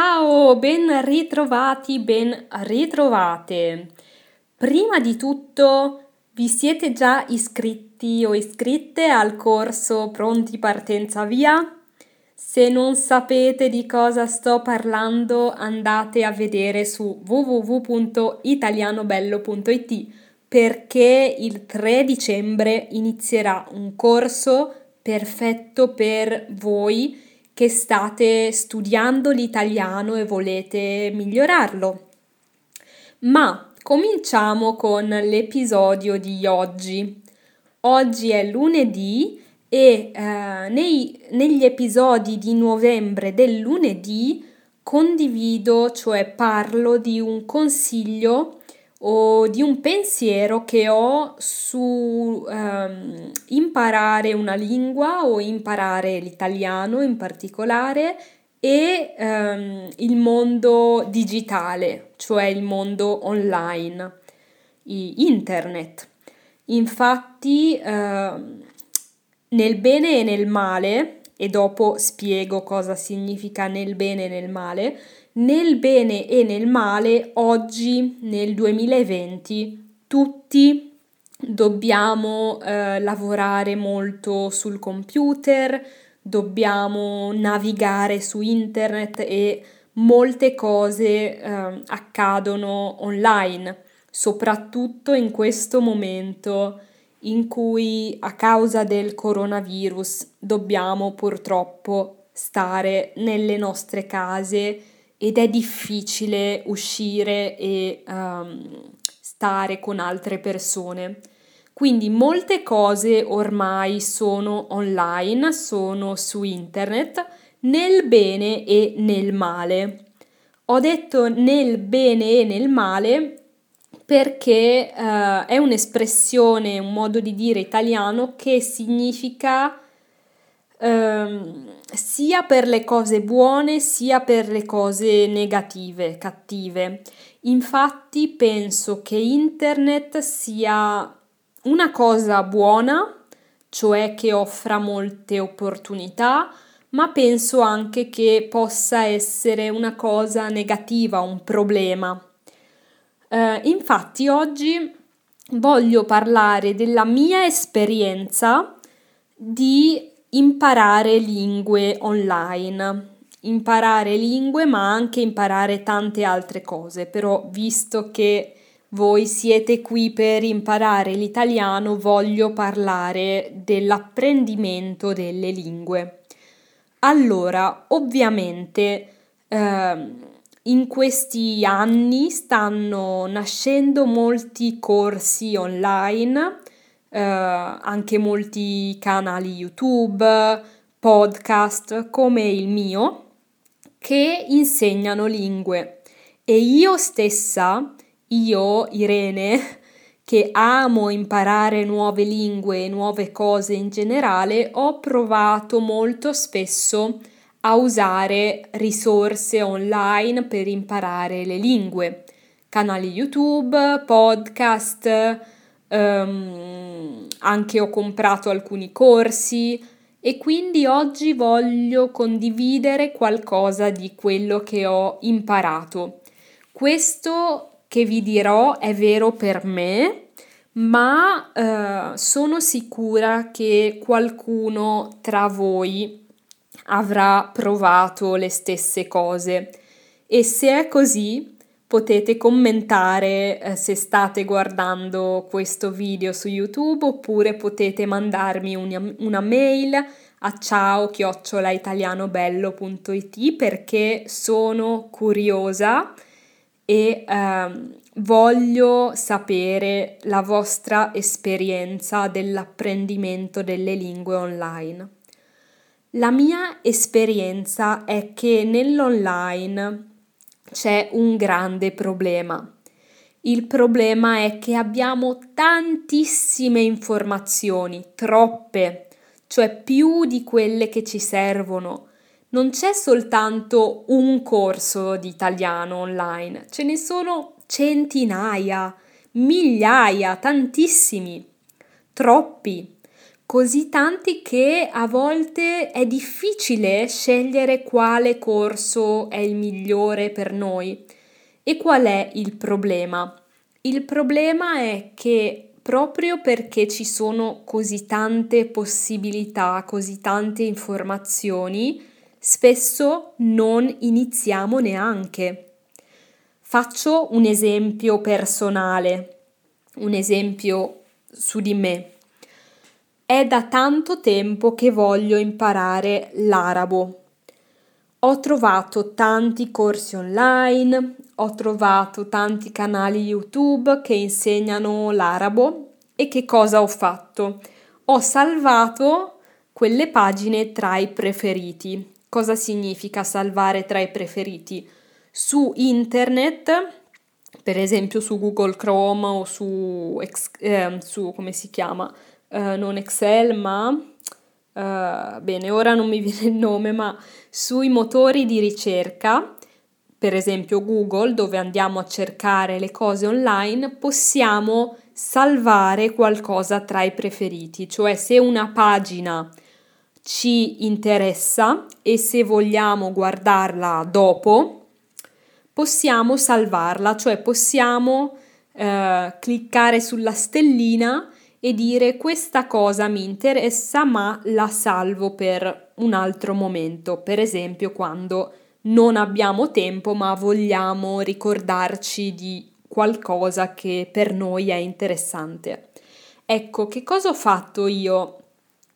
Ciao, ben ritrovati, ben ritrovate. Prima di tutto, vi siete già iscritti o iscritte al corso Pronti Partenza Via? Se non sapete di cosa sto parlando, andate a vedere su www.italianobello.it perché il 3 dicembre inizierà un corso perfetto per voi che state studiando l'italiano e volete migliorarlo. Ma cominciamo con l'episodio di oggi. Oggi è lunedì e eh, nei, negli episodi di novembre del lunedì condivido, cioè parlo di un consiglio o di un pensiero che ho su um, imparare una lingua o imparare l'italiano in particolare e um, il mondo digitale, cioè il mondo online, internet. Infatti, uh, nel bene e nel male, e dopo spiego cosa significa nel bene e nel male, nel bene e nel male, oggi nel 2020, tutti dobbiamo eh, lavorare molto sul computer, dobbiamo navigare su internet e molte cose eh, accadono online, soprattutto in questo momento in cui a causa del coronavirus dobbiamo purtroppo stare nelle nostre case ed è difficile uscire e um, stare con altre persone. Quindi molte cose ormai sono online, sono su internet, nel bene e nel male. Ho detto nel bene e nel male perché uh, è un'espressione, un modo di dire italiano che significa ehm, sia per le cose buone sia per le cose negative, cattive. Infatti penso che internet sia una cosa buona, cioè che offra molte opportunità, ma penso anche che possa essere una cosa negativa, un problema. Eh, infatti oggi voglio parlare della mia esperienza di imparare lingue online. Imparare lingue, ma anche imparare tante altre cose. Però, visto che voi siete qui per imparare l'italiano, voglio parlare dell'apprendimento delle lingue. Allora, ovviamente, eh, in questi anni stanno nascendo molti corsi online eh, anche molti canali YouTube, podcast come il mio che insegnano lingue. E io stessa, io Irene, che amo imparare nuove lingue e nuove cose in generale, ho provato molto spesso a usare risorse online per imparare le lingue, canali YouTube, podcast, um, anche ho comprato alcuni corsi e quindi oggi voglio condividere qualcosa di quello che ho imparato. Questo che vi dirò è vero per me, ma uh, sono sicura che qualcuno tra voi avrà provato le stesse cose e se è così potete commentare eh, se state guardando questo video su YouTube oppure potete mandarmi una, una mail a ciao chiocciolaitalianobello.it perché sono curiosa e ehm, voglio sapere la vostra esperienza dell'apprendimento delle lingue online. La mia esperienza è che nell'online c'è un grande problema. Il problema è che abbiamo tantissime informazioni, troppe, cioè più di quelle che ci servono. Non c'è soltanto un corso di italiano online, ce ne sono centinaia, migliaia, tantissimi, troppi. Così tanti che a volte è difficile scegliere quale corso è il migliore per noi. E qual è il problema? Il problema è che proprio perché ci sono così tante possibilità, così tante informazioni, spesso non iniziamo neanche. Faccio un esempio personale, un esempio su di me. È da tanto tempo che voglio imparare l'arabo. Ho trovato tanti corsi online, ho trovato tanti canali YouTube che insegnano l'arabo e che cosa ho fatto? Ho salvato quelle pagine tra i preferiti. Cosa significa salvare tra i preferiti? su internet, per esempio su Google Chrome o su, eh, su come si chiama, eh, non Excel, ma eh, bene, ora non mi viene il nome, ma sui motori di ricerca, per esempio Google, dove andiamo a cercare le cose online, possiamo salvare qualcosa tra i preferiti, cioè se una pagina ci interessa e se vogliamo guardarla dopo, possiamo salvarla, cioè possiamo eh, cliccare sulla stellina e dire questa cosa mi interessa ma la salvo per un altro momento, per esempio quando non abbiamo tempo ma vogliamo ricordarci di qualcosa che per noi è interessante. Ecco, che cosa ho fatto io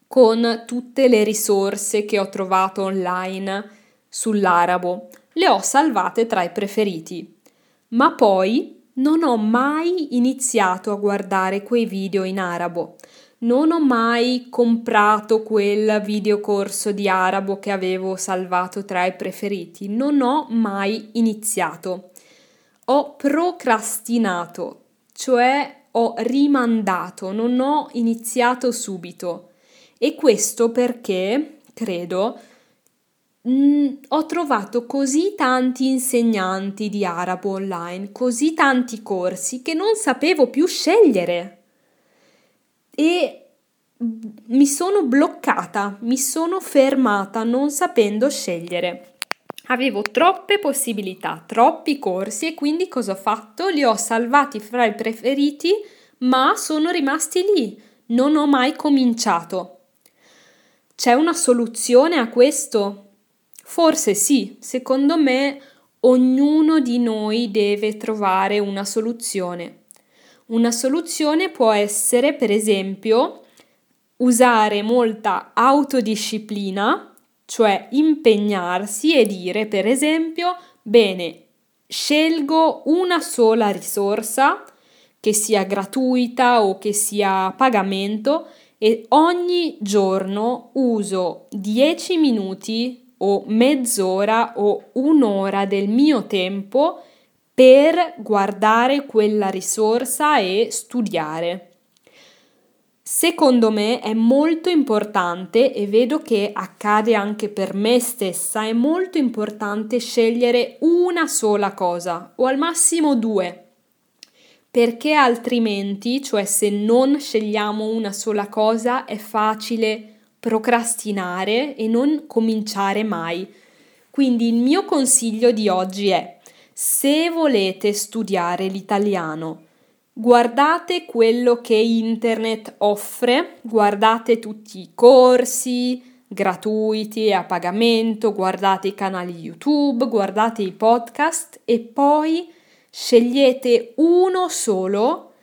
con tutte le risorse che ho trovato online sull'arabo? le ho salvate tra i preferiti, ma poi non ho mai iniziato a guardare quei video in arabo. Non ho mai comprato quel videocorso di arabo che avevo salvato tra i preferiti. Non ho mai iniziato. Ho procrastinato, cioè ho rimandato, non ho iniziato subito. E questo perché, credo, Mm, ho trovato così tanti insegnanti di arabo online, così tanti corsi che non sapevo più scegliere e mi sono bloccata, mi sono fermata non sapendo scegliere. Avevo troppe possibilità, troppi corsi e quindi cosa ho fatto? Li ho salvati fra i preferiti, ma sono rimasti lì. Non ho mai cominciato. C'è una soluzione a questo? Forse sì, secondo me ognuno di noi deve trovare una soluzione. Una soluzione può essere, per esempio, usare molta autodisciplina, cioè impegnarsi e dire, per esempio, bene, scelgo una sola risorsa, che sia gratuita o che sia a pagamento, e ogni giorno uso 10 minuti o mezz'ora o un'ora del mio tempo per guardare quella risorsa e studiare. Secondo me è molto importante e vedo che accade anche per me stessa, è molto importante scegliere una sola cosa o al massimo due, perché altrimenti, cioè se non scegliamo una sola cosa, è facile procrastinare e non cominciare mai. Quindi il mio consiglio di oggi è se volete studiare l'italiano, guardate quello che internet offre, guardate tutti i corsi gratuiti e a pagamento, guardate i canali YouTube, guardate i podcast e poi scegliete uno solo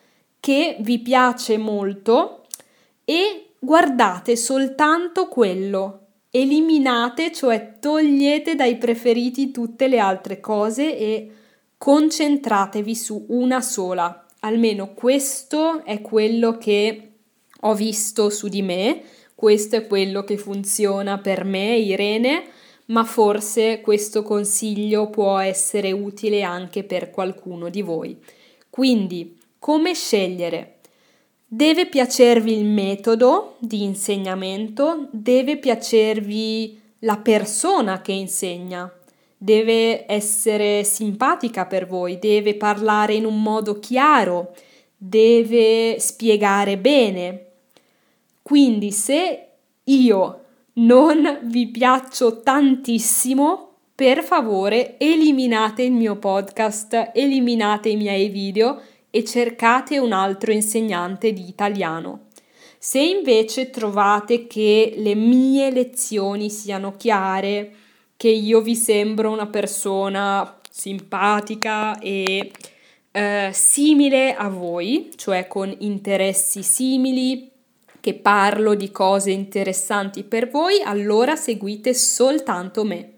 che vi piace molto e guardate soltanto quello. Eliminate, cioè togliete dai preferiti tutte le altre cose e concentratevi su una sola. Almeno questo è quello che ho visto su di me, questo è quello che funziona per me, Irene, ma forse questo consiglio può essere utile anche per qualcuno di voi. Quindi, come scegliere? Deve piacervi il metodo di insegnamento, deve piacervi la persona che insegna, deve essere simpatica per voi, deve parlare in un modo chiaro, deve spiegare bene. Quindi se io non vi piaccio tantissimo, per favore eliminate il mio podcast, eliminate i miei video e cercate un altro insegnante di italiano. Se invece trovate che le mie lezioni siano chiare, che io vi sembro una persona simpatica e eh, simile a voi, cioè con interessi simili, che parlo di cose interessanti per voi, allora seguite soltanto me.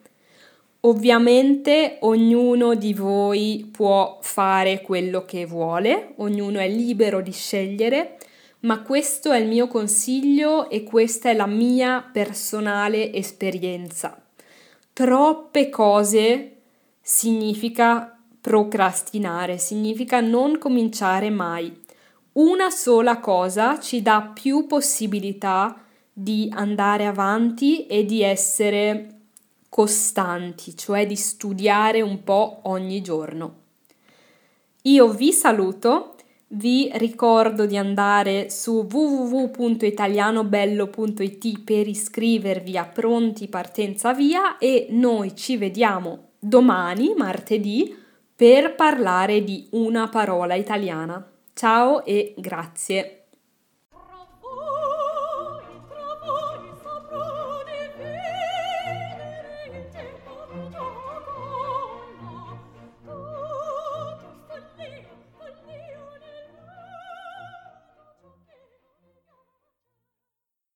Ovviamente ognuno di voi può fare quello che vuole, ognuno è libero di scegliere, ma questo è il mio consiglio e questa è la mia personale esperienza. Troppe cose significa procrastinare, significa non cominciare mai. Una sola cosa ci dà più possibilità di andare avanti e di essere costanti, cioè di studiare un po' ogni giorno. Io vi saluto, vi ricordo di andare su www.italianobello.it per iscrivervi a Pronti Partenza Via e noi ci vediamo domani, martedì, per parlare di una parola italiana. Ciao e grazie.